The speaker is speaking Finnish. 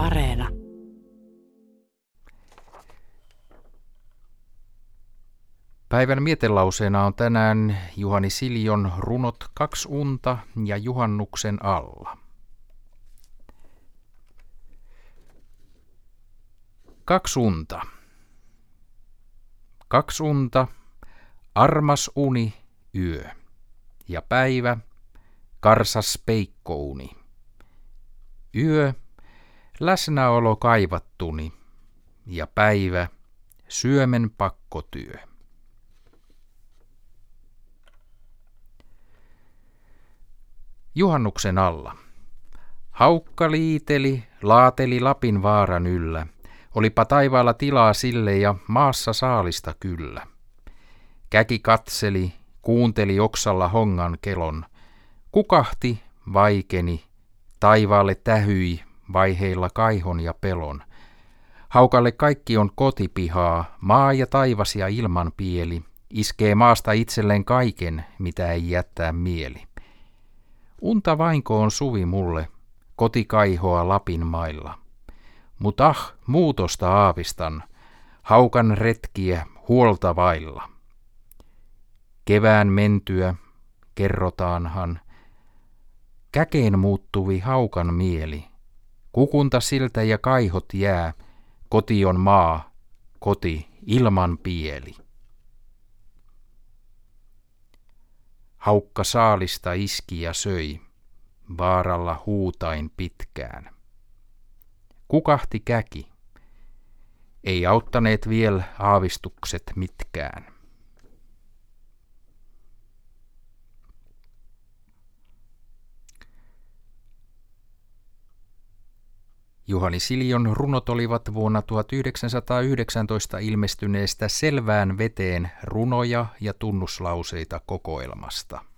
Areena. Päivän mietelauseena on tänään Juhani Siljon runot Kaksi unta ja Juhannuksen alla. Kaksi unta. Kaksi unta, armas uni, yö. Ja päivä, karsas peikkouni. Yö, läsnäolo kaivattuni. Ja päivä, syömen pakkotyö. Juhannuksen alla. Haukka liiteli, laateli Lapin vaaran yllä. Olipa taivaalla tilaa sille ja maassa saalista kyllä. Käki katseli, kuunteli oksalla hongan kelon. Kukahti, vaikeni, taivaalle tähyi vaiheilla kaihon ja pelon. Haukalle kaikki on kotipihaa, maa ja taivas ja ilman pieli, iskee maasta itselleen kaiken, mitä ei jättää mieli. Unta vainko on suvi mulle, kotikaihoa Lapin mailla. Mut ah, muutosta aavistan, haukan retkiä huolta vailla. Kevään mentyä, kerrotaanhan, käkeen muuttuvi haukan mieli. Kukunta siltä ja kaihot jää, koti on maa, koti ilman pieli. Haukka saalista iski ja söi, vaaralla huutain pitkään. Kukahti käki. Ei auttaneet vielä aavistukset mitkään. Juhani Siljon runot olivat vuonna 1919 ilmestyneestä Selvään veteen runoja ja tunnuslauseita kokoelmasta.